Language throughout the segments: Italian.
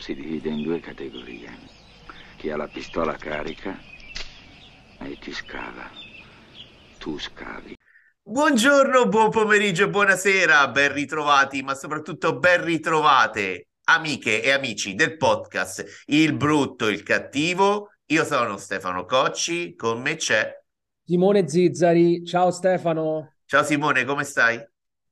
si divide in due categorie. Chi ha la pistola carica e ti scava. Tu scavi. Buongiorno, buon pomeriggio, buonasera, ben ritrovati, ma soprattutto ben ritrovate, amiche e amici del podcast Il brutto, il cattivo. Io sono Stefano Cocci, con me c'è Simone Zizzari. Ciao Stefano. Ciao Simone, come stai?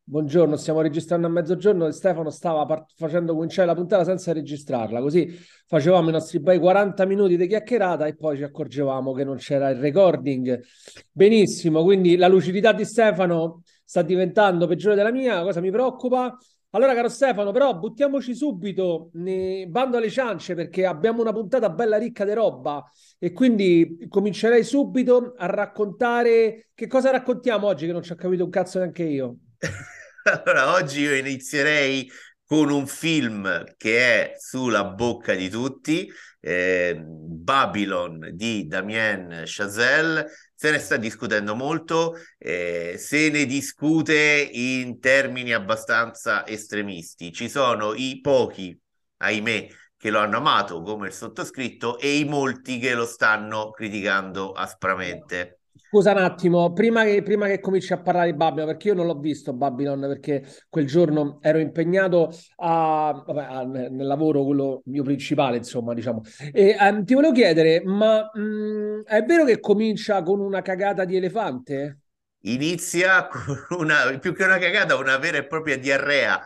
Buongiorno, stiamo registrando a mezzogiorno e Stefano stava part- facendo cominciare la puntata senza registrarla, così facevamo i nostri bei 40 minuti di chiacchierata e poi ci accorgevamo che non c'era il recording. Benissimo, quindi la lucidità di Stefano sta diventando peggiore della mia, cosa mi preoccupa. Allora, caro Stefano, però buttiamoci subito, ne bando alle ciance perché abbiamo una puntata bella ricca di roba e quindi comincerei subito a raccontare che cosa raccontiamo oggi che non ci ho capito un cazzo neanche io. Allora, oggi io inizierei con un film che è sulla bocca di tutti, eh, Babylon di Damien Chazelle. Se ne sta discutendo molto, eh, se ne discute in termini abbastanza estremisti. Ci sono i pochi, ahimè, che lo hanno amato come il sottoscritto e i molti che lo stanno criticando aspramente. Scusa un attimo, prima che, prima che cominci a parlare di Babylon, perché io non l'ho visto Babylon, perché quel giorno ero impegnato a, vabbè, a, nel lavoro, quello mio principale, insomma, diciamo. E um, ti volevo chiedere, ma mh, mm, è vero che comincia con una cagata di elefante? Inizia con una, più che una cagata, una vera e propria diarrea.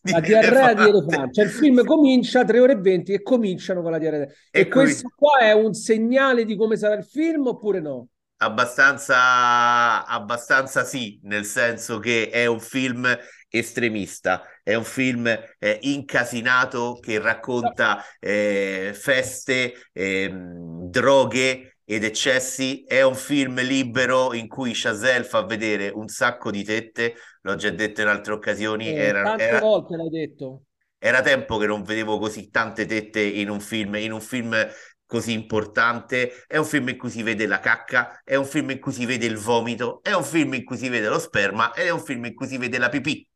Di la diarrea elefante. di elefante. Cioè il film comincia a 3 ore e 20 e cominciano con la diarrea. E, e questo qua è un segnale di come sarà il film oppure no? Abbastanza, abbastanza sì, nel senso che è un film estremista, è un film eh, incasinato che racconta eh, feste, eh, droghe ed eccessi. È un film libero in cui Chazelle fa vedere un sacco di tette, l'ho già detto in altre occasioni. Eh, era, tante era, volte l'hai detto. Era tempo che non vedevo così tante tette in un film, in un film così importante, è un film in cui si vede la cacca, è un film in cui si vede il vomito, è un film in cui si vede lo sperma ed è un film in cui si vede la pipì.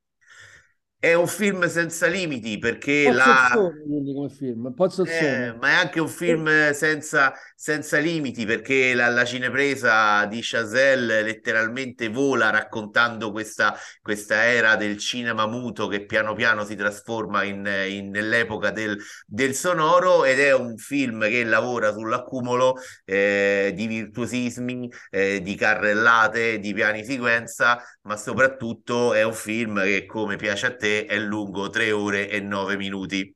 È un film senza limiti perché la... come film, eh, ma è anche un film senza, senza limiti perché la, la, cinepresa di Chazelle letteralmente vola raccontando questa, questa era del cinema muto che piano piano si trasforma in, in, nell'epoca del, del, sonoro ed è un film che lavora sull'accumulo eh, di virtuosismi, eh, di carrellate, di piani sequenza, ma soprattutto è un film che come piace a te è lungo 3 ore e 9 minuti.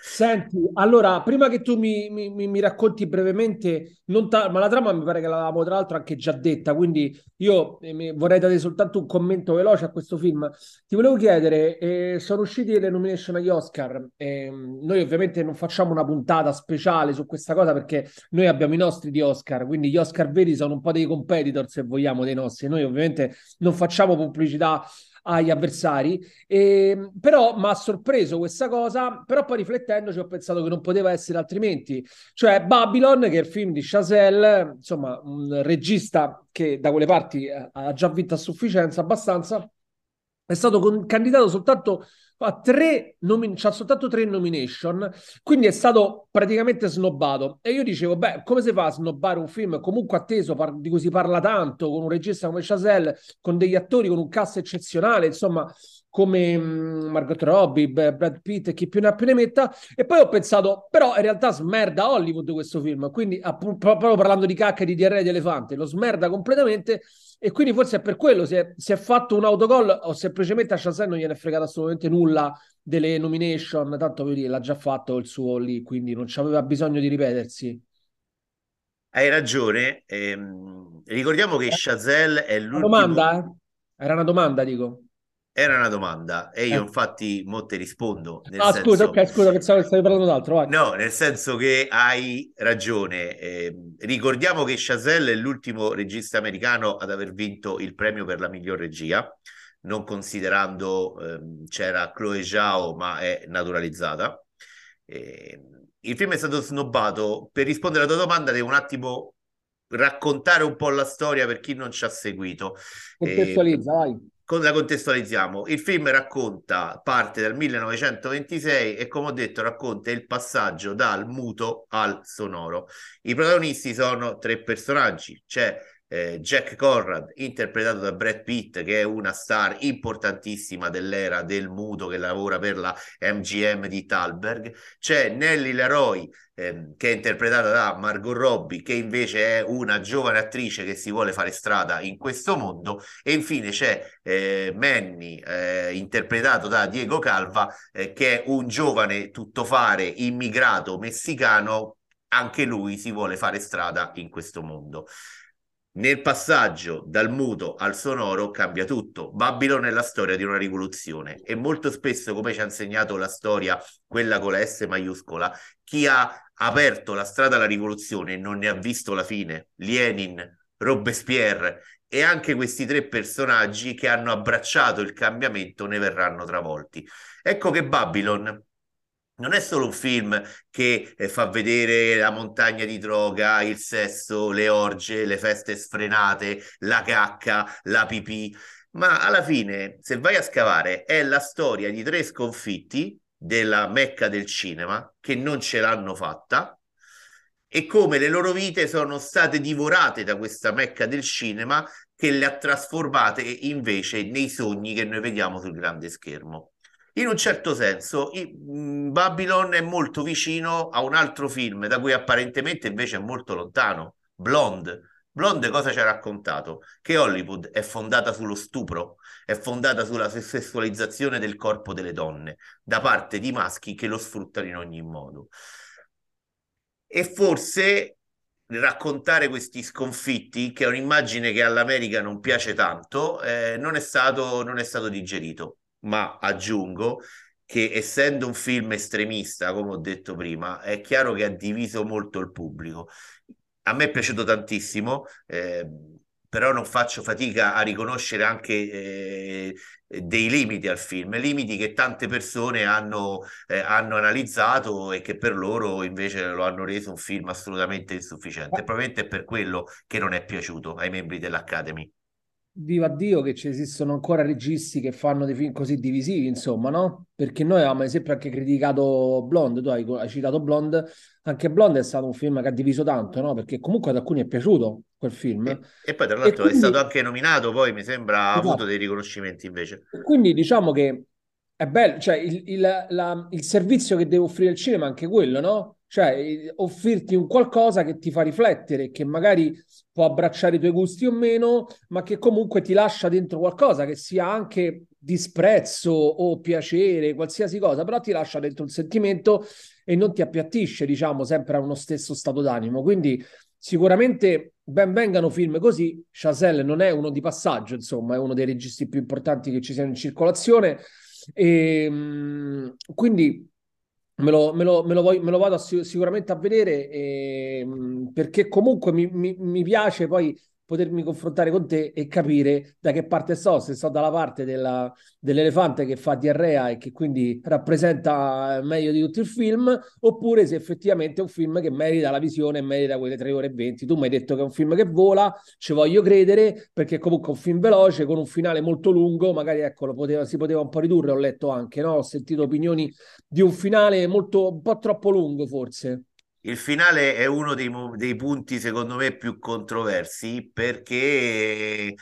Senti, allora, prima che tu mi, mi, mi racconti brevemente, ta- ma la trama mi pare che l'avevamo tra l'altro anche già detta, quindi io eh, vorrei dare soltanto un commento veloce a questo film. Ti volevo chiedere, eh, sono usciti le nomination agli Oscar, eh, noi ovviamente non facciamo una puntata speciale su questa cosa perché noi abbiamo i nostri di Oscar, quindi gli Oscar veri sono un po' dei competitor se vogliamo dei nostri, noi ovviamente non facciamo pubblicità agli avversari. E, ehm, però mi ha sorpreso questa cosa, però poi riflettendoci ho pensato che non poteva essere altrimenti. Cioè Babylon, che è il film di Chazelle, insomma un regista che da quelle parti eh, ha già vinto a sufficienza abbastanza, è stato con- candidato soltanto ha tre nomin- c'ha soltanto tre nomination, quindi è stato praticamente snobbato. E io dicevo, beh, come si fa a snobbare un film comunque atteso par- di cui si parla tanto, con un regista come Chazelle, con degli attori, con un cast eccezionale, insomma, come mh, mm, Margot Robbie, Brad Pitt e chi più ne ha più ne metta. E poi ho pensato, però in realtà smerda Hollywood questo film, quindi appunto, proprio parlando di cacca e di diarrea di elefante, lo smerda completamente e quindi forse è per quello è, si è fatto un autogol o semplicemente a Chazelle non gliene è fregato assolutamente nulla delle nomination, tanto per dire, l'ha già fatto il suo lì, quindi non c'aveva bisogno di ripetersi. Hai ragione, ehm, ricordiamo che Chazelle è l'ultimo... Domanda? Eh? Era una domanda, dico. Era una domanda e io eh. infatti mo te rispondo. Ah, senso... scusa, ok, scusa, pensavo che stavi parlando d'altro. Vai. No, nel senso che hai ragione. Eh, ricordiamo che Chazelle è l'ultimo regista americano ad aver vinto il premio per la miglior regia, non considerando ehm, c'era Chloe Zhao, ma è naturalizzata. Eh, il film è stato snobbato. Per rispondere alla tua domanda devo un attimo raccontare un po' la storia per chi non ci ha seguito. Contestualizza, eh, vai la contestualizziamo. Il film racconta, parte dal 1926 e come ho detto racconta il passaggio dal muto al sonoro. I protagonisti sono tre personaggi. C'è eh, Jack Conrad, interpretato da Brad Pitt, che è una star importantissima dell'era del muto che lavora per la MGM di Talberg. C'è Nelly Leroy, eh, che è interpretata da Margot Robbie, che invece è una giovane attrice che si vuole fare strada in questo mondo. E infine c'è eh, Manny, eh, interpretato da Diego Calva, eh, che è un giovane tuttofare immigrato messicano anche lui si vuole fare strada in questo mondo. Nel passaggio dal muto al sonoro cambia tutto. Babylon è la storia di una rivoluzione e molto spesso, come ci ha insegnato la storia, quella con la S maiuscola, chi ha aperto la strada alla rivoluzione non ne ha visto la fine. Lenin, Robespierre e anche questi tre personaggi che hanno abbracciato il cambiamento ne verranno travolti. Ecco che Babylon non è solo un film che eh, fa vedere la montagna di droga, il sesso, le orge, le feste sfrenate, la cacca, la pipì, ma alla fine, se vai a scavare, è la storia di tre sconfitti della Mecca del cinema che non ce l'hanno fatta e come le loro vite sono state divorate da questa Mecca del cinema che le ha trasformate invece nei sogni che noi vediamo sul grande schermo. In un certo senso, mm, Babylon è molto vicino a un altro film da cui apparentemente invece è molto lontano, Blonde. Blonde cosa ci ha raccontato? Che Hollywood è fondata sullo stupro, è fondata sulla sessualizzazione del corpo delle donne da parte di maschi che lo sfruttano in ogni modo. E forse raccontare questi sconfitti, che è un'immagine che all'America non piace tanto, eh, non, è stato, non è stato digerito ma aggiungo che essendo un film estremista, come ho detto prima, è chiaro che ha diviso molto il pubblico. A me è piaciuto tantissimo, eh, però non faccio fatica a riconoscere anche eh, dei limiti al film, limiti che tante persone hanno, eh, hanno, analizzato e che per loro invece lo hanno reso un film assolutamente insufficiente. Probabilmente è per quello che non è piaciuto ai membri dell'Academy viva Dio che ci esistono ancora registi che fanno dei film così divisivi, insomma, no? Perché noi avevamo sempre anche criticato Blonde, tu hai, hai, citato Blonde, anche Blonde è stato un film che ha diviso tanto, no? Perché comunque ad alcuni è piaciuto quel film. E, e poi tra l'altro quindi, è stato anche nominato, poi mi sembra ha esatto. avuto dei riconoscimenti invece. Quindi diciamo che è bello, cioè il, il, la, il servizio che deve offrire il cinema è anche quello, no? Cioè offrirti un qualcosa che ti fa riflettere, che magari può abbracciare i tuoi gusti o meno, ma che comunque ti lascia dentro qualcosa che sia anche disprezzo o piacere, qualsiasi cosa, però ti lascia dentro un sentimento e non ti appiattisce, diciamo, sempre a uno stesso stato d'animo. Quindi sicuramente ben vengano film così. Chazelle non è uno di passaggio, insomma, è uno dei registi più importanti che ci siano in circolazione. E, ehm, quindi Me lo, me, lo, me, lo voglio, me lo, vado sicuramente a vedere eh, perché comunque mi, mi, mi, piace poi potermi confrontare con te e capire da che parte sto, se sto dalla parte della, dell'elefante che fa diarrea e che quindi rappresenta meglio di tutto il film, oppure se effettivamente è un film che merita la visione merita quelle 3 ore e 20. Tu mi hai detto che è un film che vola, ci voglio credere, perché comunque è un film veloce, con un finale molto lungo, magari ecco, poteva, si poteva un po' ridurre, ho letto anche, no? Ho sentito opinioni di un finale molto, un po' troppo lungo forse. Il finale è uno dei, dei punti, secondo me, più controversi perché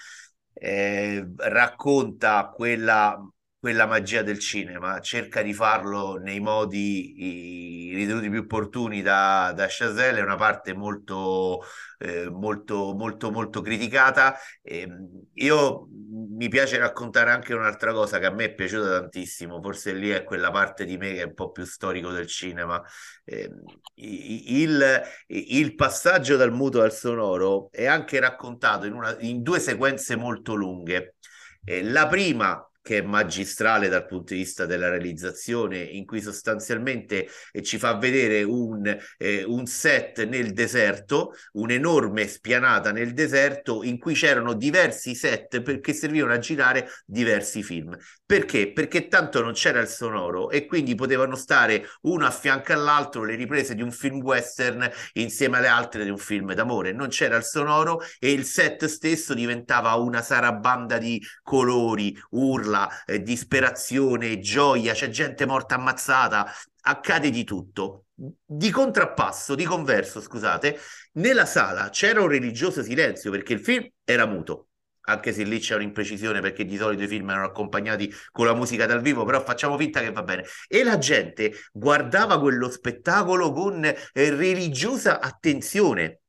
eh, racconta quella, quella magia del cinema, cerca di farlo nei modi ritenuti più opportuni da, da Chazelle, è una parte molto, eh, molto, molto, molto criticata. Eh, io mi piace raccontare anche un'altra cosa che a me è piaciuta tantissimo, forse lì è quella parte di me che è un po' più storico del cinema. Eh, il, il, passaggio dal muto al sonoro è anche raccontato in, una, in due sequenze molto lunghe. Eh, la prima che è magistrale dal punto di vista della realizzazione, in cui sostanzialmente eh, ci fa vedere un, eh, un, set nel deserto, un'enorme spianata nel deserto in cui c'erano diversi set perché servivano a girare diversi film. Perché? Perché tanto non c'era il sonoro e quindi potevano stare uno a fianco all'altro le riprese di un film western insieme alle altre di un film d'amore. Non c'era il sonoro e il set stesso diventava una sarabanda di colori, urla urla, eh, disperazione, gioia, c'è gente morta ammazzata, accade di tutto. Di contrappasso, di converso, scusate, nella sala c'era un religioso silenzio perché il film era muto. Anche se lì c'è un'imprecisione perché di solito i film erano accompagnati con la musica dal vivo, però facciamo finta che va bene. E la gente guardava quello spettacolo con eh, religiosa attenzione.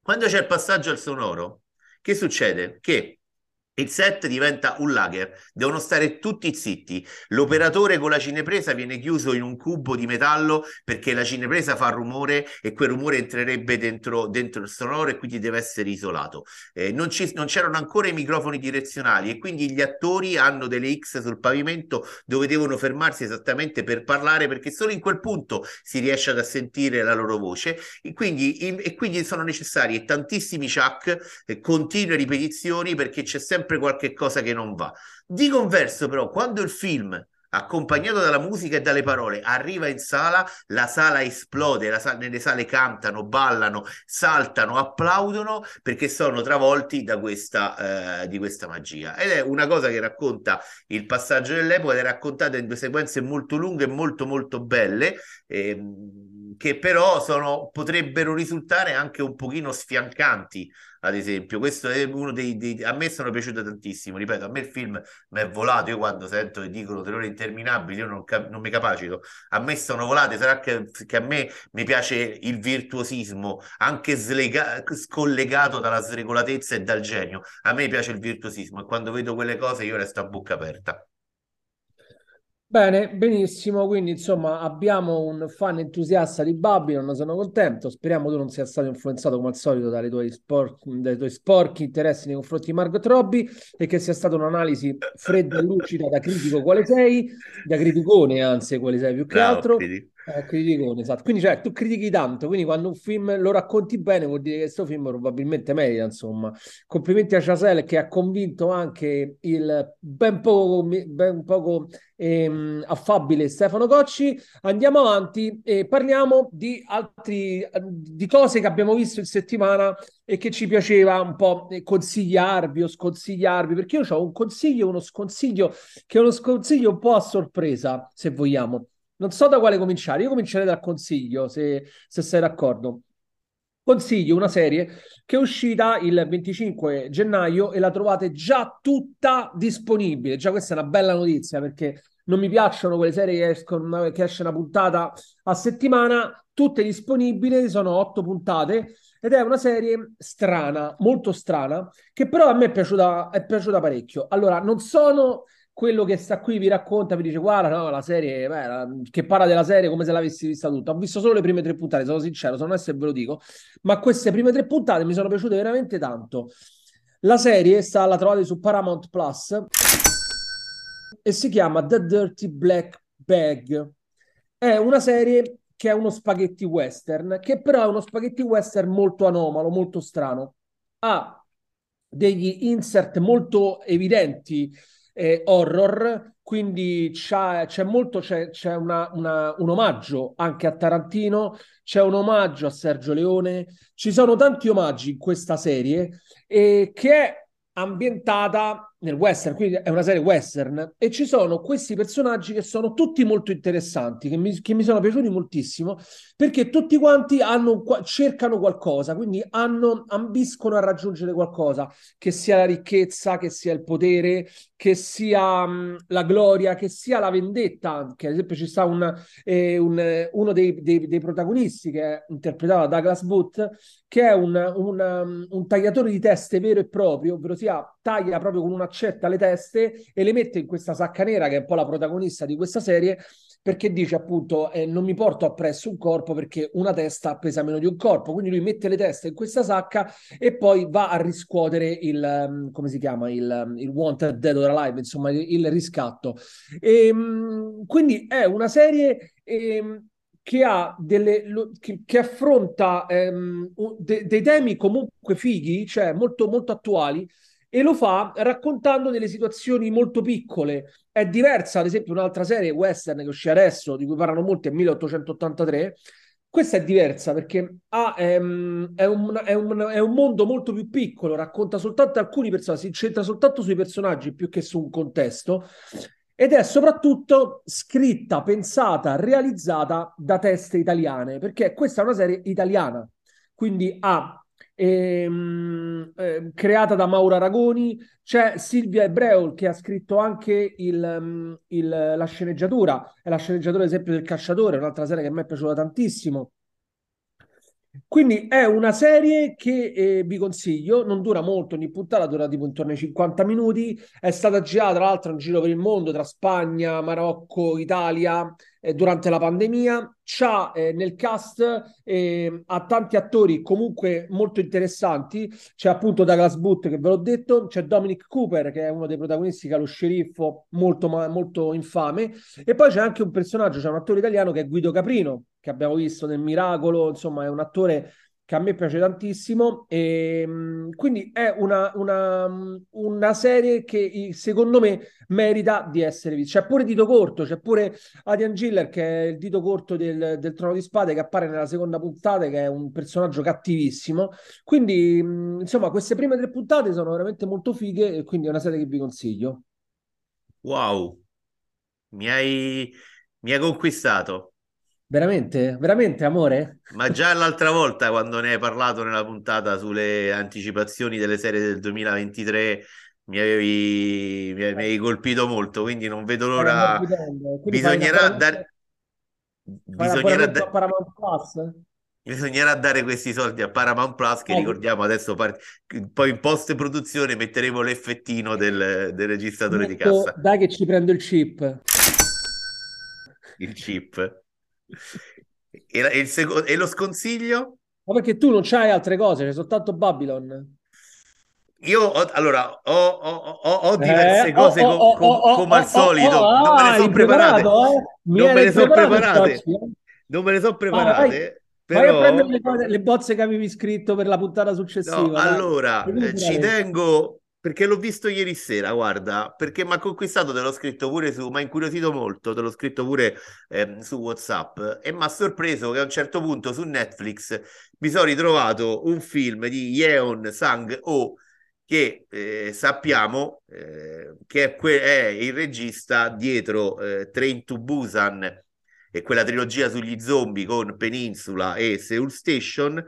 Quando c'è il passaggio al sonoro, che succede? Che il set diventa un lager, devono stare tutti zitti. L'operatore con la cinepresa viene chiuso in un cubo di metallo perché la cinepresa fa rumore e quel rumore entrerebbe dentro, dentro il sonoro e quindi deve essere isolato. Eh, non, ci, non, c'erano ancora i microfoni direzionali e quindi gli attori hanno delle X sul pavimento dove devono fermarsi esattamente per parlare perché solo in quel punto si riesce ad sentire la loro voce e quindi, in, e quindi sono necessari tantissimi chuck, eh, continue ripetizioni perché c'è sempre sempre qualche cosa che non va. Di converso, però, quando il film accompagnato dalla musica e dalle parole, arriva in sala, la sala esplode, la sala, nelle sale cantano, ballano, saltano, applaudono perché sono travolti da questa, eh, di questa magia. Ed è una cosa che racconta il passaggio dell'epoca ed è raccontata in due sequenze molto lunghe e molto molto belle. Ehm, che però sono, potrebbero risultare anche un pochino sfiancanti, ad esempio. Questo è uno dei, dei, A me sono piaciuto tantissimo, ripeto, a me il film mi è volato, io quando sento che dicono tre ore interminabili, io non, non mi capacito. A me sono volate, sarà che, che, a me mi piace il virtuosismo, anche slega, scollegato dalla sregolatezza e dal genio. A me piace il virtuosismo e quando vedo quelle cose io resto a bocca aperta. Bene, benissimo. Quindi, insomma, abbiamo un fan entusiasta di Babylon. Sono contento. Speriamo tu non sia stato influenzato come al solito dalle tue, spor- dai tuoi sporchi interessi nei confronti di Margot Robbie e che sia stata un'analisi fredda e lucida da critico quale sei, da criticone, anzi, quale sei più che Bravo, altro. Critico. Eh, criticone, esatto. Quindi, cioè, tu critichi tanto, quindi quando un film lo racconti bene vuol dire che questo film probabilmente merita, insomma. Complimenti a Chazelle che ha convinto anche il ben poco, ben poco ehm, affabile Stefano Gocci. Andiamo avanti e parliamo di altri, di cose che abbiamo visto in settimana e che ci piaceva un po' consigliarvi o sconsigliarvi, perché io ho un consiglio uno sconsiglio che è uno sconsiglio un po' a sorpresa, se vogliamo. Non so da quale cominciare. Io comincerei dal consiglio, se, se sei d'accordo. Consiglio una serie che è uscita il 25 gennaio e la trovate già tutta disponibile. Già questa è una bella notizia perché non mi piacciono quelle serie che, escono, che esce una puntata a settimana, tutte disponibili, sono otto puntate ed è una serie strana, molto strana, che però a me è piaciuta, è piaciuta parecchio. Allora, non sono quello che sta qui vi racconta, vi dice guarda, no, la serie, beh, la, che parla della serie come se l'avessi vista tutta. Ho visto solo le prime tre puntate, sono sincero, sono se ve lo dico, ma queste prime tre puntate mi sono piaciute veramente tanto. La serie sta, la trovate su Paramount Plus e si chiama The Dirty Black Bag. È una serie che è uno spaghetti western, che però è uno spaghetti western molto anomalo, molto strano. Ha degli insert molto evidenti eh, horror, quindi c'è, c'è molto, c'è, c'è una, una, un omaggio anche a Tarantino, c'è un omaggio a Sergio Leone, ci sono tanti omaggi in questa serie eh, che è ambientata nel western, quindi è una serie western, e ci sono questi personaggi che sono tutti molto interessanti, che mi, che mi sono piaciuti moltissimo, perché tutti quanti hanno, cercano qualcosa, quindi hanno, ambiscono a raggiungere qualcosa, che sia la ricchezza, che sia il potere, che sia la gloria, che sia la vendetta, anche. Ad esempio ci sta un, eh, un, uno dei, dei, dei, protagonisti che è interpretato da Douglas Booth, che è un, un, un tagliatore di teste vero e proprio, ovvero sia taglia proprio con una accetta le teste e le mette in questa sacca nera che è un po' la protagonista di questa serie perché dice appunto eh, non mi porto appresso un corpo perché una testa pesa meno di un corpo quindi lui mette le teste in questa sacca e poi va a riscuotere il um, come si chiama il, um, il wanted dead or Live, insomma, il riscatto. E, ehm, quindi è una serie eh, che, ha delle, che, che affronta ehm, de, dei temi comunque fighi, cioè molto, molto attuali, e lo fa raccontando delle situazioni molto piccole. È diversa, ad esempio, un'altra serie western che uscì adesso, di cui parlano molti, è 1883. Questa è diversa perché ha, ehm, è, un, è, un, è, un, mondo molto più piccolo, racconta soltanto alcuni personaggi, si incentra soltanto sui personaggi più che su un contesto ed è soprattutto scritta, pensata, realizzata da teste italiane, perché questa è una serie italiana, quindi ha ehm, eh, creata da Mauro Aragoni, c'è Silvia Ebreul che ha scritto anche il, mm, il, la sceneggiatura, è la sceneggiatura ad esempio del Cacciatore, un'altra serie che a me è piaciuta tantissimo. Quindi è una serie che eh, vi consiglio, non dura molto, ogni puntata dura tipo intorno ai 50 minuti, è stata girata tra l'altro in giro per il mondo, tra Spagna, Marocco, Italia, eh, durante la pandemia, c'ha eh, nel cast eh, ha tanti attori comunque molto interessanti, c'è appunto Douglas Booth che ve l'ho detto, c'è Dominic Cooper che è uno dei protagonisti che è lo sceriffo molto, molto infame, e poi c'è anche un personaggio, c'è un attore italiano che è Guido Caprino, che abbiamo visto nel Miracolo, insomma è un attore che a me piace tantissimo e ehm, quindi è una, una, una, serie che secondo me merita di essere vista. C'è pure Dito Corto, c'è pure Adrian Giller che è il dito corto del, del Trono di Spade che appare nella seconda puntata che è un personaggio cattivissimo. Quindi insomma queste prime tre puntate sono veramente molto fighe e quindi è una serie che vi consiglio. Wow, mi hai, mi hai conquistato. Veramente? Veramente, amore? Ma già l'altra volta, quando ne hai parlato nella puntata sulle anticipazioni delle serie del 2023, mi avevi, mi avevi colpito molto, quindi non vedo l'ora. Bisognerà dare... Bisognerà, da... Bisognerà dare questi soldi a Paramount Plus che eh, ricordiamo adesso par... poi in post produzione metteremo l'effettino del, del registratore Metto... di cassa. Dai che ci prendo il chip. Il chip. E, e, seco- e, lo sconsiglio? Ma perché tu non c'hai altre cose, c'è soltanto Babylon. Io ho, allora ho, ho, ho diverse eh, cose oh, oh, com, com, come al solito, non me ne sono preparate. Eh? Non me ne sono preparate. Non me ne sono preparate. Però... Vai a prendere le, le, bozze che avevi scritto per la puntata successiva. No, allora, eh, ci tengo perché l'ho visto ieri sera, guarda, perché mi ha conquistato, te l'ho scritto pure su, mi ha incuriosito molto, te l'ho scritto pure eh, su WhatsApp e mi ha sorpreso che a un certo punto su Netflix mi sono ritrovato un film di Yeon Sang-ho che eh, sappiamo eh, che è, que- è, il regista dietro eh, Train to Busan e quella trilogia sugli zombie con Peninsula e Seoul Station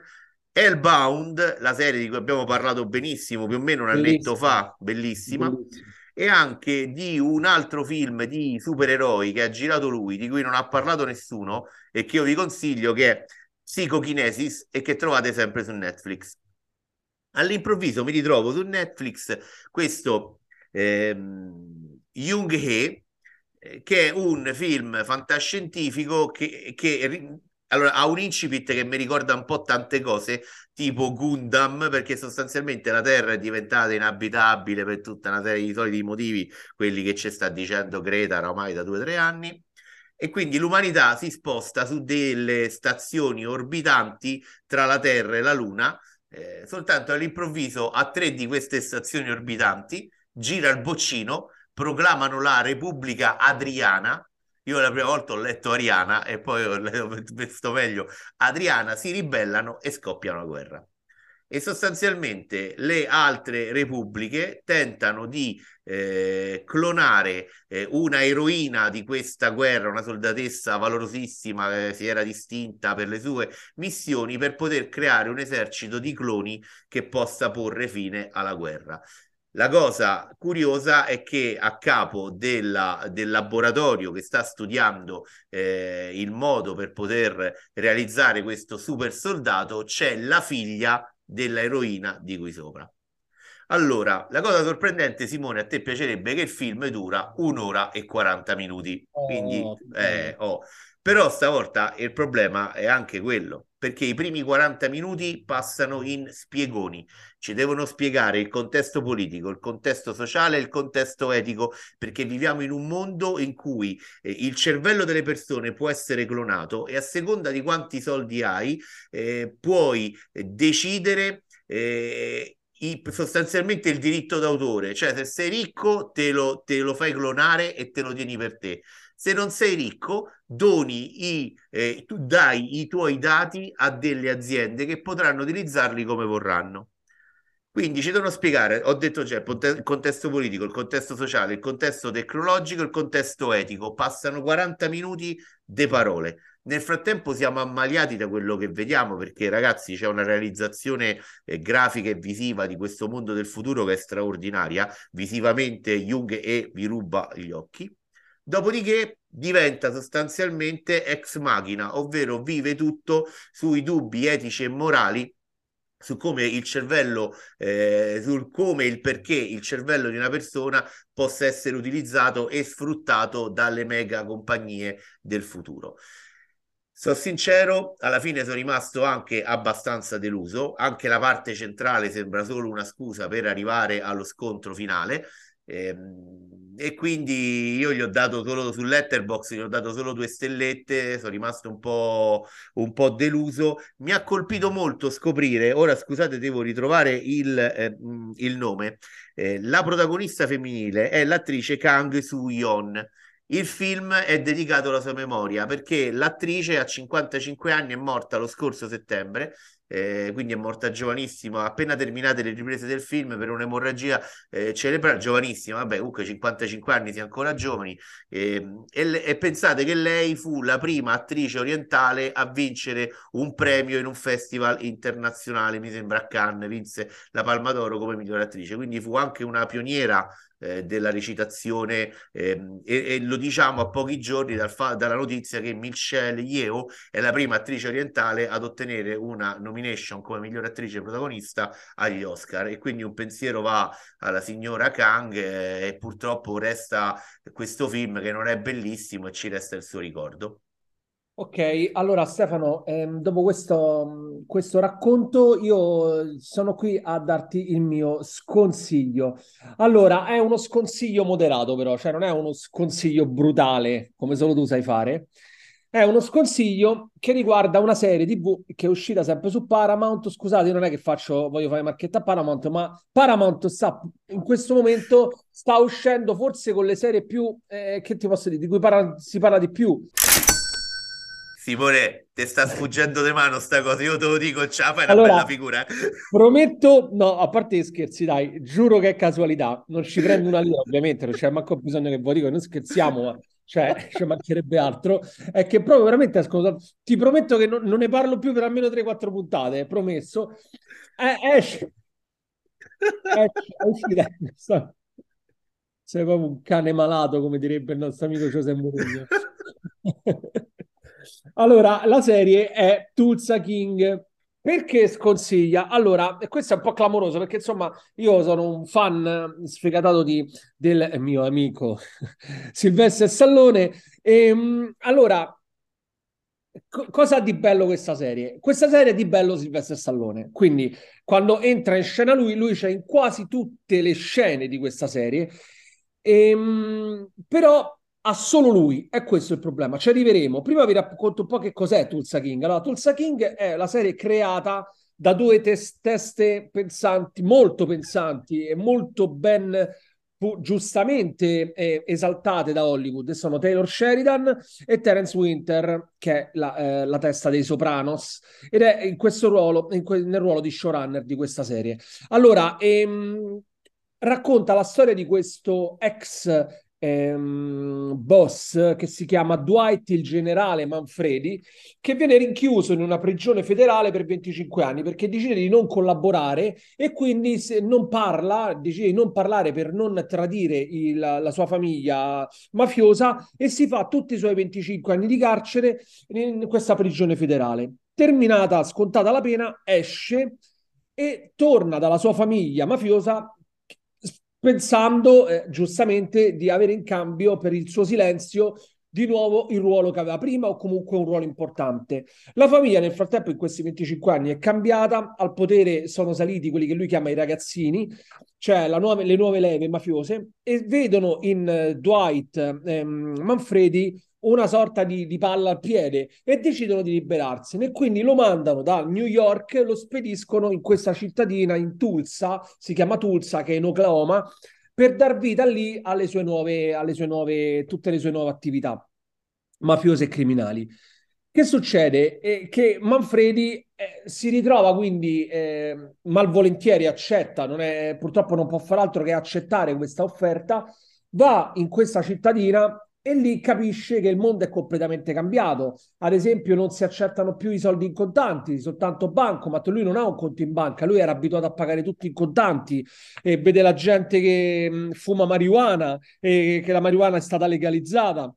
Hellbound, la serie di cui abbiamo parlato benissimo più o meno un annetto fa, bellissima, bellissima, e anche di un altro film di supereroi che ha girato lui, di cui non ha parlato nessuno e che io vi consiglio, che è Psychokinesis e che trovate sempre su Netflix. All'improvviso mi ritrovo su Netflix questo ehm, Jung He, eh, che è un film fantascientifico che, che allora, ha un incipit che mi ricorda un po' tante cose, tipo Gundam, perché sostanzialmente la Terra è diventata inabitabile per tutta una serie di soliti motivi, quelli che ci sta dicendo Greta ormai da due o tre anni, e quindi l'umanità si sposta su delle stazioni orbitanti tra la Terra e la Luna, eh, soltanto all'improvviso a tre di queste stazioni orbitanti gira il boccino, proclamano la Repubblica Adriana, io la prima volta ho letto Ariana e poi ho visto meglio Adriana, si ribellano e scoppia una guerra. E sostanzialmente le altre repubbliche tentano di eh, clonare eh, una eroina di questa guerra, una soldatessa valorosissima, eh, si era distinta per le sue missioni, per poter creare un esercito di cloni che possa porre fine alla guerra. La cosa curiosa è che a capo della, del laboratorio che sta studiando eh, il modo per poter realizzare questo super soldato c'è la figlia dell'eroina di qui sopra. Allora, la cosa sorprendente, Simone, a te piacerebbe che il film dura un'ora e 40 minuti. Quindi, Oh, eh, oh. Però stavolta il problema è anche quello, perché i primi 40 minuti passano in spiegoni. Ci devono spiegare il contesto politico, il contesto sociale, il contesto etico, perché viviamo in un mondo in cui eh, il cervello delle persone può essere clonato e a seconda di quanti soldi hai, eh, puoi eh, decidere eh, i- sostanzialmente il diritto d'autore, cioè se sei ricco te lo, te lo fai clonare e te lo tieni per te. Se non sei ricco, doni i, eh, tu dai i tuoi dati a delle aziende che potranno utilizzarli come vorranno. Quindi ci devono spiegare, ho detto il ponte- il contesto politico, il contesto sociale, il contesto tecnologico, il contesto etico. Passano 40 minuti di parole. Nel frattempo siamo ammaliati da quello che vediamo perché ragazzi c'è una realizzazione eh, grafica e visiva di questo mondo del futuro che è straordinaria. Visivamente Jung e vi ruba gli occhi. Dopodiché diventa sostanzialmente ex machina, ovvero vive tutto sui dubbi etici e morali su come il cervello, eh, sul come e il perché il cervello di una persona possa essere utilizzato e sfruttato dalle mega compagnie del futuro. Sono sincero, alla fine sono rimasto anche abbastanza deluso, anche la parte centrale sembra solo una scusa per arrivare allo scontro finale. Ehm, E, quindi io gli ho dato solo su Letterboxd, gli ho dato solo due stellette, sono rimasto un po', un po' deluso. Mi ha colpito molto scoprire, ora scusate, devo ritrovare il, eh, mh, il nome. Eh, la protagonista femminile è l'attrice Kang Soo-yeon. Il film è dedicato alla sua memoria perché l'attrice a 55 anni è morta lo scorso settembre, eh, quindi è morta giovanissima, appena terminate le riprese del film per un'emorragia eh, cerebrale, giovanissima, vabbè, comunque 55 anni, si è ancora giovani, eh, e, e pensate che lei fu la prima attrice orientale a vincere un premio in un festival internazionale, mi sembra a Cannes, vinse la Palma d'Oro come miglior attrice, quindi fu anche una pioniera eh, della recitazione ehm, e, e lo diciamo a pochi giorni dal fa- dalla notizia che Michelle Yeoh è la prima attrice orientale ad ottenere una nomination come miglior attrice protagonista agli Oscar e quindi un pensiero va alla signora Kang eh, e purtroppo resta questo film che non è bellissimo e ci resta il suo ricordo. Ok, allora Stefano, ehm, dopo questo, questo racconto io sono qui a darti il mio sconsiglio. Allora, è uno sconsiglio moderato però, cioè non è uno sconsiglio brutale come solo tu sai fare. È uno sconsiglio che riguarda una serie TV che è uscita sempre su Paramount. Scusate, non è che faccio, voglio fare marchetta a Paramount, ma Paramount sta in questo momento sta uscendo forse con le serie più, eh, che ti posso dire, di cui parla- si parla di più. Simone, ti sta sfuggendo di mano sta cosa, io te lo dico, ciao, fai una Allora, bella figura. eh. Prometto, no, a parte gli scherzi, dai, giuro che è casualità. Non ci prendo una lira, ovviamente, non c'è manco bisogno che voi dico, non scherziamo, ma cioè, ci mancherebbe altro. È che proprio veramente, ascolta, ti prometto che non, non ne parlo più per almeno 3-4 puntate, promesso. Eh, esce, esce, questa- Sei proprio un cane malato, come direbbe il nostro amico Giuseppe Mourinho. Allora, la serie è Tulsa King. Perché sconsiglia? Allora, e questo è un po' clamoroso perché insomma io sono un fan sfegatato di, del mio amico Silvestre Stallone. E, mh, allora, co- cosa ha di bello questa serie? Questa serie è di bello Silvestre Stallone. Quindi, quando entra in scena lui, lui c'è in quasi tutte le scene di questa serie. Ehm, però ha solo lui, è questo il problema. Ci arriveremo. Prima vi racconto un po' che cos'è Tulsa King. Allora, Tulsa King è la serie creata da due tes- teste pensanti, molto pensanti e molto ben giustamente eh, esaltate da Hollywood. Sono Taylor Sheridan e Terence Winter, che è la, eh, la testa dei Sopranos, ed è in questo ruolo, in que- nel ruolo di showrunner di questa serie. Allora, ehm, racconta la storia di questo ex ehm, boss che si chiama Dwight il generale Manfredi, che viene rinchiuso in una prigione federale per 25 anni perché decide di non collaborare e quindi se non parla, decide di non parlare per non tradire il- la sua famiglia mafiosa e si fa tutti i suoi 25 anni di carcere in questa prigione federale. Terminata, scontata la pena, esce e torna dalla sua famiglia mafiosa pensando eh, giustamente di avere in cambio per il suo silenzio di nuovo il ruolo che aveva prima o comunque un ruolo importante. La famiglia nel frattempo in questi 25 anni è cambiata, al potere sono saliti quelli che lui chiama i ragazzini, cioè nuove, le nuove leve mafiose, e vedono in uh, Dwight ehm, Manfredi una sorta di, di, palla al piede e decidono di liberarsene. Quindi lo mandano da New York, lo spediscono in questa cittadina in Tulsa, si chiama Tulsa, che è in Oklahoma, per dar vita lì alle sue nuove, alle sue nuove, tutte le sue nuove attività mafiose e criminali. Che succede? Eh, che Manfredi eh, si ritrova quindi eh, malvolentieri, accetta, non è, purtroppo non può fare altro che accettare questa offerta, va in questa cittadina e lì capisce che il mondo è completamente cambiato. Ad esempio, non si accettano più i soldi in contanti, soltanto banco, ma lui non ha un conto in banca, lui era abituato a pagare tutti in contanti e vede la gente che mh, fuma marijuana e che la marijuana è stata legalizzata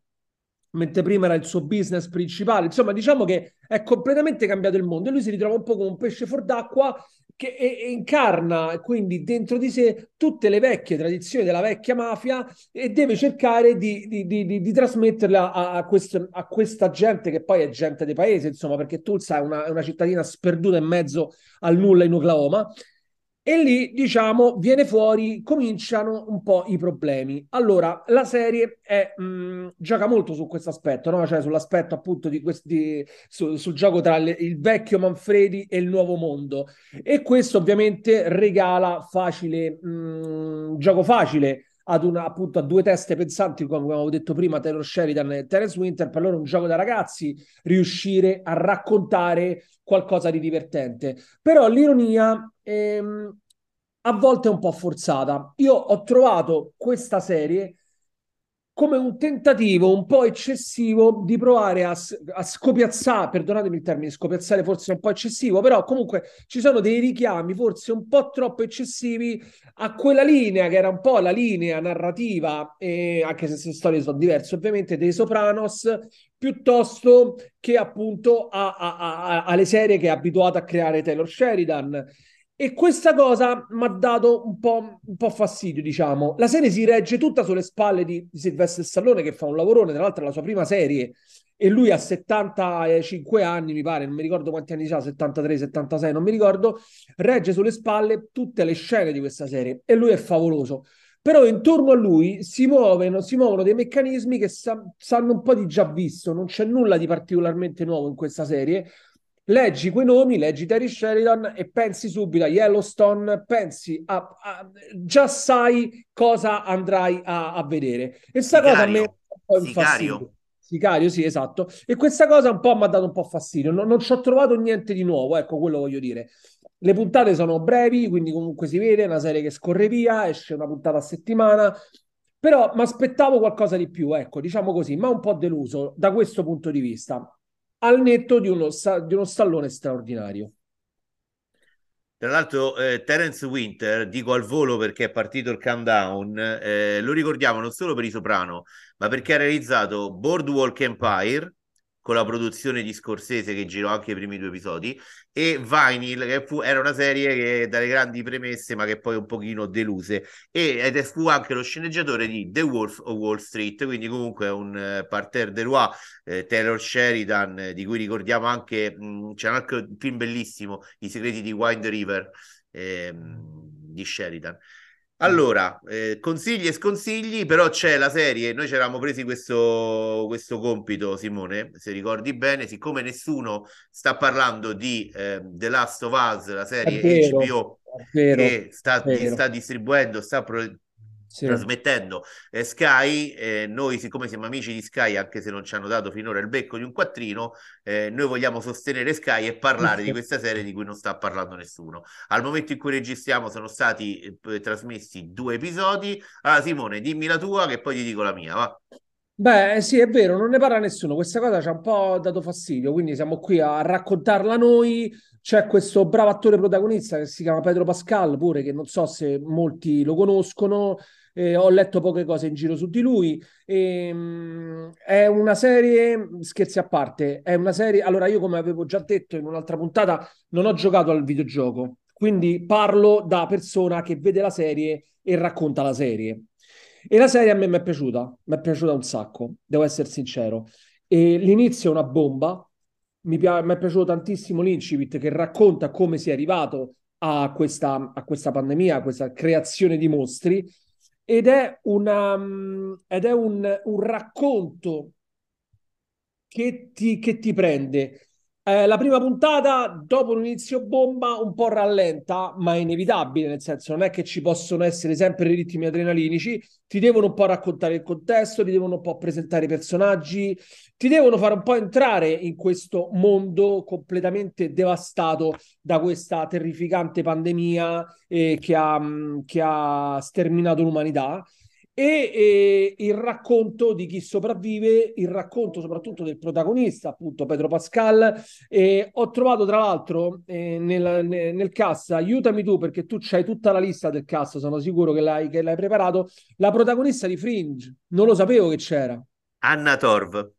mentre prima era il suo business principale. Insomma, diciamo che è completamente cambiato il mondo e lui si ritrova un po' come un pesce fuor d'acqua che incarna quindi dentro di sé tutte le vecchie tradizioni della vecchia mafia e deve cercare di, di, di, di trasmetterla a, a, questo, a, questa gente che poi è gente dei paesi, insomma, perché Tulsa è una, è una cittadina sperduta in mezzo al nulla in Oklahoma e lì, diciamo, viene fuori, cominciano un po' i problemi. Allora, la serie è, mh, mm, gioca molto su questo aspetto, no? Cioè sull'aspetto appunto di questi, su, sul gioco tra le, il vecchio Manfredi e il nuovo mondo. E questo ovviamente regala facile, mh, mm, gioco facile ad una, appunto a due teste pensanti, come avevo detto prima, Taylor Sheridan e Terence Winter, per loro è un gioco da ragazzi, riuscire a raccontare qualcosa di divertente. Però l'ironia ehm, a volte è un po' forzata. Io ho trovato questa serie come un tentativo un po' eccessivo di provare a, a scopiazzare, perdonatemi il termine, scopiazzare forse è un po' eccessivo, però comunque ci sono dei richiami forse un po' troppo eccessivi a quella linea che era un po' la linea narrativa, eh, anche se le storie sono diverse ovviamente, dei Sopranos, piuttosto che appunto a, a, alle serie che è abituato a creare Taylor Sheridan. E questa cosa mi ha dato un po', un po', fastidio, diciamo. La serie si regge tutta sulle spalle di, di Silvestre Stallone, che fa un lavorone, tra l'altro è la sua prima serie, e lui ha 75 anni, mi pare, non mi ricordo quanti anni ha, 73, 76, non mi ricordo, regge sulle spalle tutte le scene di questa serie, e lui è favoloso. Però intorno a lui si, muovono, si muovono dei meccanismi che sa, sanno un po' di già visto, non c'è nulla di particolarmente nuovo in questa serie, leggi quei nomi, leggi Terry Sheridan e pensi subito a Yellowstone, pensi a, a già sai cosa andrai a, a vedere. E sta cosa a me un po' Sicario. Sicario, sì, esatto. E questa cosa un po' mi ha dato un po' fastidio. Non, non ci ho trovato niente di nuovo, ecco, quello voglio dire. Le puntate sono brevi, quindi comunque si vede, è una serie che scorre via, esce una puntata a settimana. Però mi aspettavo qualcosa di più, ecco, diciamo così, ma un po' deluso da questo punto di vista al netto di uno, di uno stallone straordinario. Tra l'altro, eh, Terence Winter, dico al volo perché è partito il countdown, eh, lo ricordiamo non solo per i Soprano, ma perché ha realizzato Boardwalk Empire, con la produzione di Scorsese che girò anche i primi due episodi e Vinyl che fu, era una serie che dalle grandi premesse ma che poi un pochino deluse. E, ed fu anche lo sceneggiatore di The Wolf of Wall Street quindi comunque un uh, parterre de roi eh, Taylor Sheridan eh, di cui ricordiamo anche mh, mm, c'è anche un film bellissimo I segreti di Wind River eh, di Sheridan allora, eh, consigli e sconsigli, però c'è la serie, noi ci eravamo presi questo, questo compito, Simone, se ricordi bene, siccome nessuno sta parlando di eh, The Last of Us, la serie vero, HBO che sta, sta distribuendo, sta pro- sì. trasmettendo eh, Sky. Eh, noi, siccome siamo amici di Sky, anche se non ci hanno dato finora il becco di un quattrino, eh, noi vogliamo sostenere Sky e parlare di questa serie di cui non sta parlando nessuno. Al momento in cui registriamo sono stati eh, trasmessi due episodi. Allora, Simone, dimmi la tua, che poi ti dico la mia. Va. Beh, sì, è vero, non ne parla nessuno. Questa cosa ci ha un po' dato fastidio, quindi siamo qui a raccontarla noi. C'è questo bravo attore protagonista che si chiama Pedro Pascal, pure che non so se molti lo conoscono eh, ho letto poche cose in giro su di lui. E, ehm, mh, è una serie, scherzi a parte, è una serie. Allora, io come avevo già detto in un'altra puntata, non ho giocato al videogioco. Quindi parlo da persona che vede la serie e racconta la serie. E la serie a me mi è piaciuta, mi è piaciuta un sacco, devo essere sincero. E l'inizio è una bomba, mi, pi- mi è piaciuto tantissimo l'incipit che racconta come si è arrivato a questa, a questa pandemia, a questa creazione di mostri, ed è, una, ed è un, un racconto che ti, che ti prende eh, la prima puntata, dopo l'inizio bomba, un po' rallenta, ma è inevitabile, nel senso non è che ci possono essere sempre ritmi adrenalinici, ti devono un po' raccontare il contesto, ti devono un po' presentare i personaggi, ti devono fare un po' entrare in questo mondo completamente devastato da questa terrificante pandemia eh, che, ha, che ha sterminato l'umanità e, e, il racconto di chi sopravvive, il racconto soprattutto del protagonista, appunto Pedro Pascal. E ho trovato tra l'altro eh, nel, nel, cast, aiutami tu perché tu c'hai tutta la lista del cast, sono sicuro che l'hai, che l'hai preparato, la protagonista di Fringe, non lo sapevo che c'era. Anna Torv.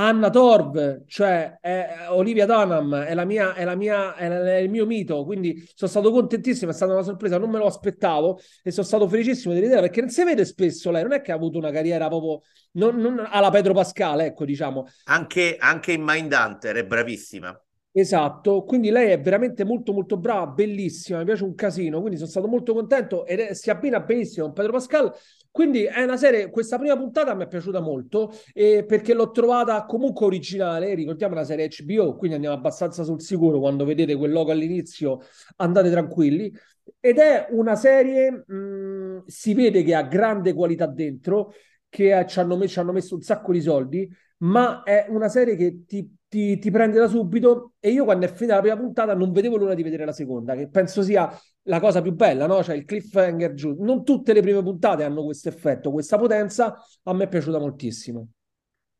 Anna Torv, cioè è Olivia Dunham, è, la mia, è, la mia, è, il mio mito, quindi sono stato contentissimo, è stata una sorpresa, non me lo aspettavo e sono stato felicissimo di vedere perché non si vede spesso lei, non è che ha avuto una carriera proprio non, non alla Pedro Pascal, ecco diciamo. Anche, anche in Mindhunter è bravissima. Esatto, quindi lei è veramente molto molto brava, bellissima, mi piace un casino, quindi sono stato molto contento e si abbina benissimo con Pedro Pascal quindi è una serie, questa prima puntata mi è piaciuta molto eh, perché l'ho trovata comunque originale, ricordiamo la serie HBO, quindi andiamo abbastanza sul sicuro quando vedete quel logo all'inizio, andate tranquilli. Ed è una serie, mh, mm, si vede che ha grande qualità dentro, che ci hanno, ci hanno messo un sacco di soldi, ma è una serie che ti ti, ti, prende da subito e io quando è finita la prima puntata non vedevo l'ora di vedere la seconda, che penso sia la cosa più bella, no? Cioè il cliffhanger giù. Non tutte le prime puntate hanno questo effetto, questa potenza, a me è piaciuta moltissimo.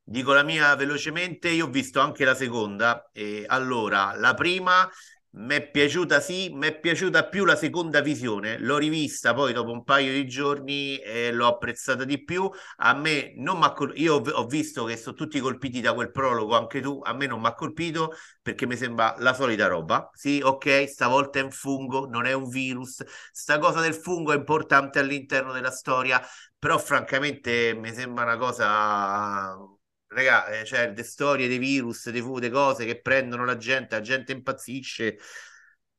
Dico la mia velocemente, io ho visto anche la seconda e allora la prima mi è piaciuta, sì, mi è piaciuta più la seconda visione. L'ho rivista poi dopo un paio di giorni e l'ho apprezzata di più. A me non mi ha colpito. Io ho visto che sono tutti colpiti da quel prologo, anche tu. A me non mi ha colpito perché mi sembra la solita roba. Sì, ok, stavolta è un fungo, non è un virus. Sta cosa del fungo è importante all'interno della storia, però francamente mi sembra una cosa Raga, eh, cioè, le storie dei virus, dei fu, cose che prendono la gente, la gente impazzisce.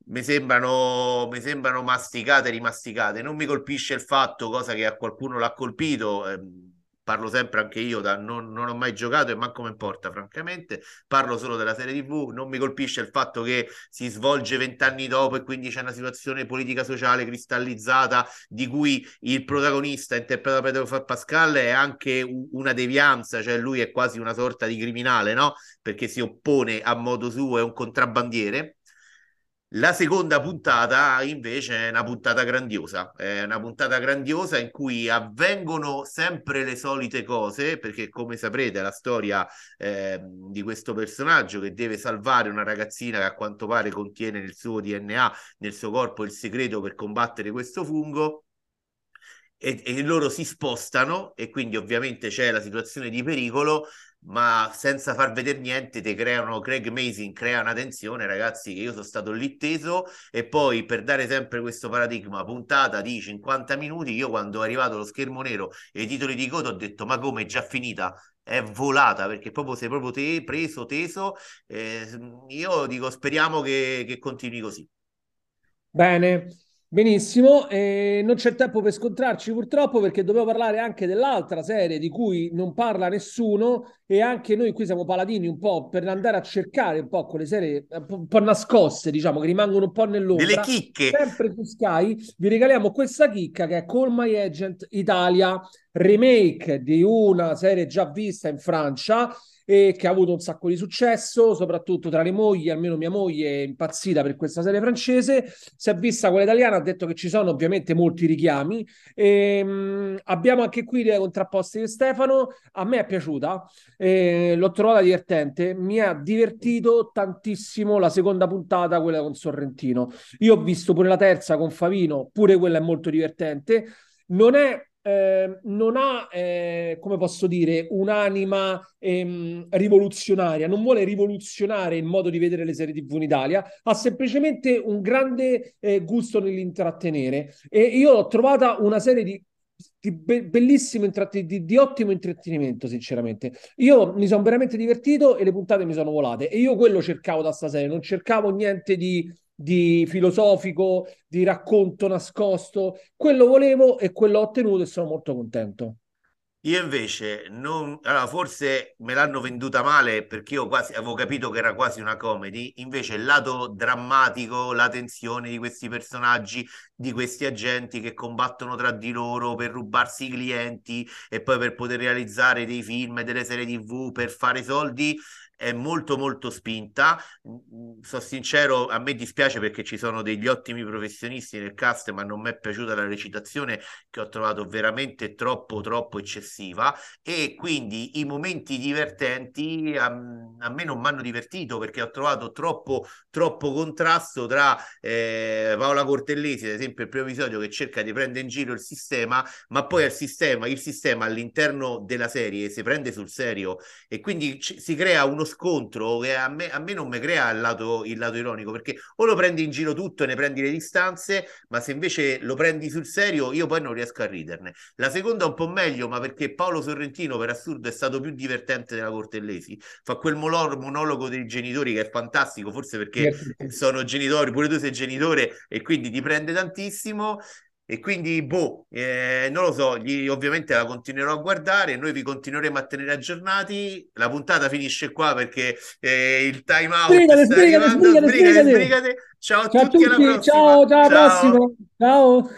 Mi sembrano, mi sembrano masticate rimasticate. Non mi colpisce il fatto, cosa che a qualcuno l'ha colpito. Ehm, parlo sempre anche io, da, non, non, ho mai giocato e manco mi importa, francamente. Parlo solo della serie TV. Non mi colpisce il fatto che si svolge vent'anni dopo e quindi c'è una situazione politica sociale cristallizzata di cui il protagonista, interpretato da Pedro Pascal, è anche una devianza, cioè lui è quasi una sorta di criminale, no? Perché si oppone a modo suo, è un contrabbandiere la seconda puntata invece è una puntata grandiosa, è una puntata grandiosa in cui avvengono sempre le solite cose, perché come saprete la storia eh, di questo personaggio che deve salvare una ragazzina che a quanto pare contiene nel suo DNA, nel suo corpo il segreto per combattere questo fungo. E, e loro si spostano e quindi ovviamente c'è la situazione di pericolo ma senza far vedere niente ti creano Craig Mason crea una tensione ragazzi che io sono stato lì teso. E poi per dare sempre questo paradigma puntata di 50 minuti io quando è arrivato lo schermo nero e i titoli di coda ho detto ma come è già finita? È volata perché proprio sei proprio te, preso teso. Eh, io dico speriamo che, che continui così. Bene Benissimo, eh, non c'è tempo per scontrarci purtroppo perché dobbiamo parlare anche dell'altra serie di cui non parla nessuno e anche noi qui siamo paladini un po' per andare a cercare un po' quelle serie un po' nascoste, diciamo, che rimangono un po' nell'ombra. Delle chicche. Sempre su Sky vi regaliamo questa chicca che è Call My Agent Italia, remake di una serie già vista in Francia e che ha avuto un sacco di successo, soprattutto tra le mogli, almeno mia moglie è impazzita per questa serie francese, si è vista quella italiana, ha detto che ci sono ovviamente molti richiami, e, mh, abbiamo anche qui le contrapposte di Stefano, a me è piaciuta, eh, l'ho trovata divertente, mi ha divertito tantissimo la seconda puntata, quella con Sorrentino, io ho visto pure la terza con Favino, pure quella è molto divertente, non è eh, non ha, eh, come posso dire, un'anima ehm, rivoluzionaria, non vuole rivoluzionare il modo di vedere le serie TV in Italia, ha semplicemente un grande eh, gusto nell'intrattenere. E io ho trovata una serie di di be- bellissimo, intratt- di, di, ottimo intrattenimento, sinceramente. Io mi sono veramente divertito e le puntate mi sono volate. E io quello cercavo da stasera, non cercavo niente di, di filosofico, di racconto nascosto. Quello volevo e quello ho ottenuto e sono molto contento. Io invece non, allora forse me l'hanno venduta male perché io quasi avevo capito che era quasi una comedy, invece il lato drammatico, la tensione di questi personaggi, di questi agenti che combattono tra di loro per rubarsi i clienti e poi per poter realizzare dei film, delle serie TV, per fare soldi, è molto molto spinta. Mm, sono sincero, a me dispiace perché ci sono degli ottimi professionisti nel cast, ma non mi è piaciuta la recitazione che ho trovato veramente troppo troppo eccessiva e quindi i momenti divertenti a, a me non mi hanno divertito perché ho trovato troppo troppo contrasto tra eh, Paola Cortellesi, ad esempio il primo episodio che cerca di prendere in giro il sistema, ma poi il sistema, il sistema all'interno della serie si prende sul serio e quindi c- si crea uno scontro che a me, a me non mi crea il lato, il lato ironico, perché o lo prendi in giro tutto e ne prendi le distanze, ma se invece lo prendi sul serio, io poi non riesco a riderne. La seconda un po' meglio, ma perché Paolo Sorrentino, per assurdo, è stato più divertente della Cortellesi. Fa quel monologo dei genitori che è fantastico, forse perché sono genitori, pure tu sei genitore e quindi ti prende tantissimo. E quindi, boh, eh, non lo so, gli, ovviamente la continuerò a guardare, noi vi continueremo a tenere aggiornati. La puntata finisce qua perché eh, il time out sbrigate, sta sbrigate, arrivando. Sbrigate, sbrigate. Ciao a ciao tutti, tutti. Ciao, ciao, alla prossima. Ciao. ciao.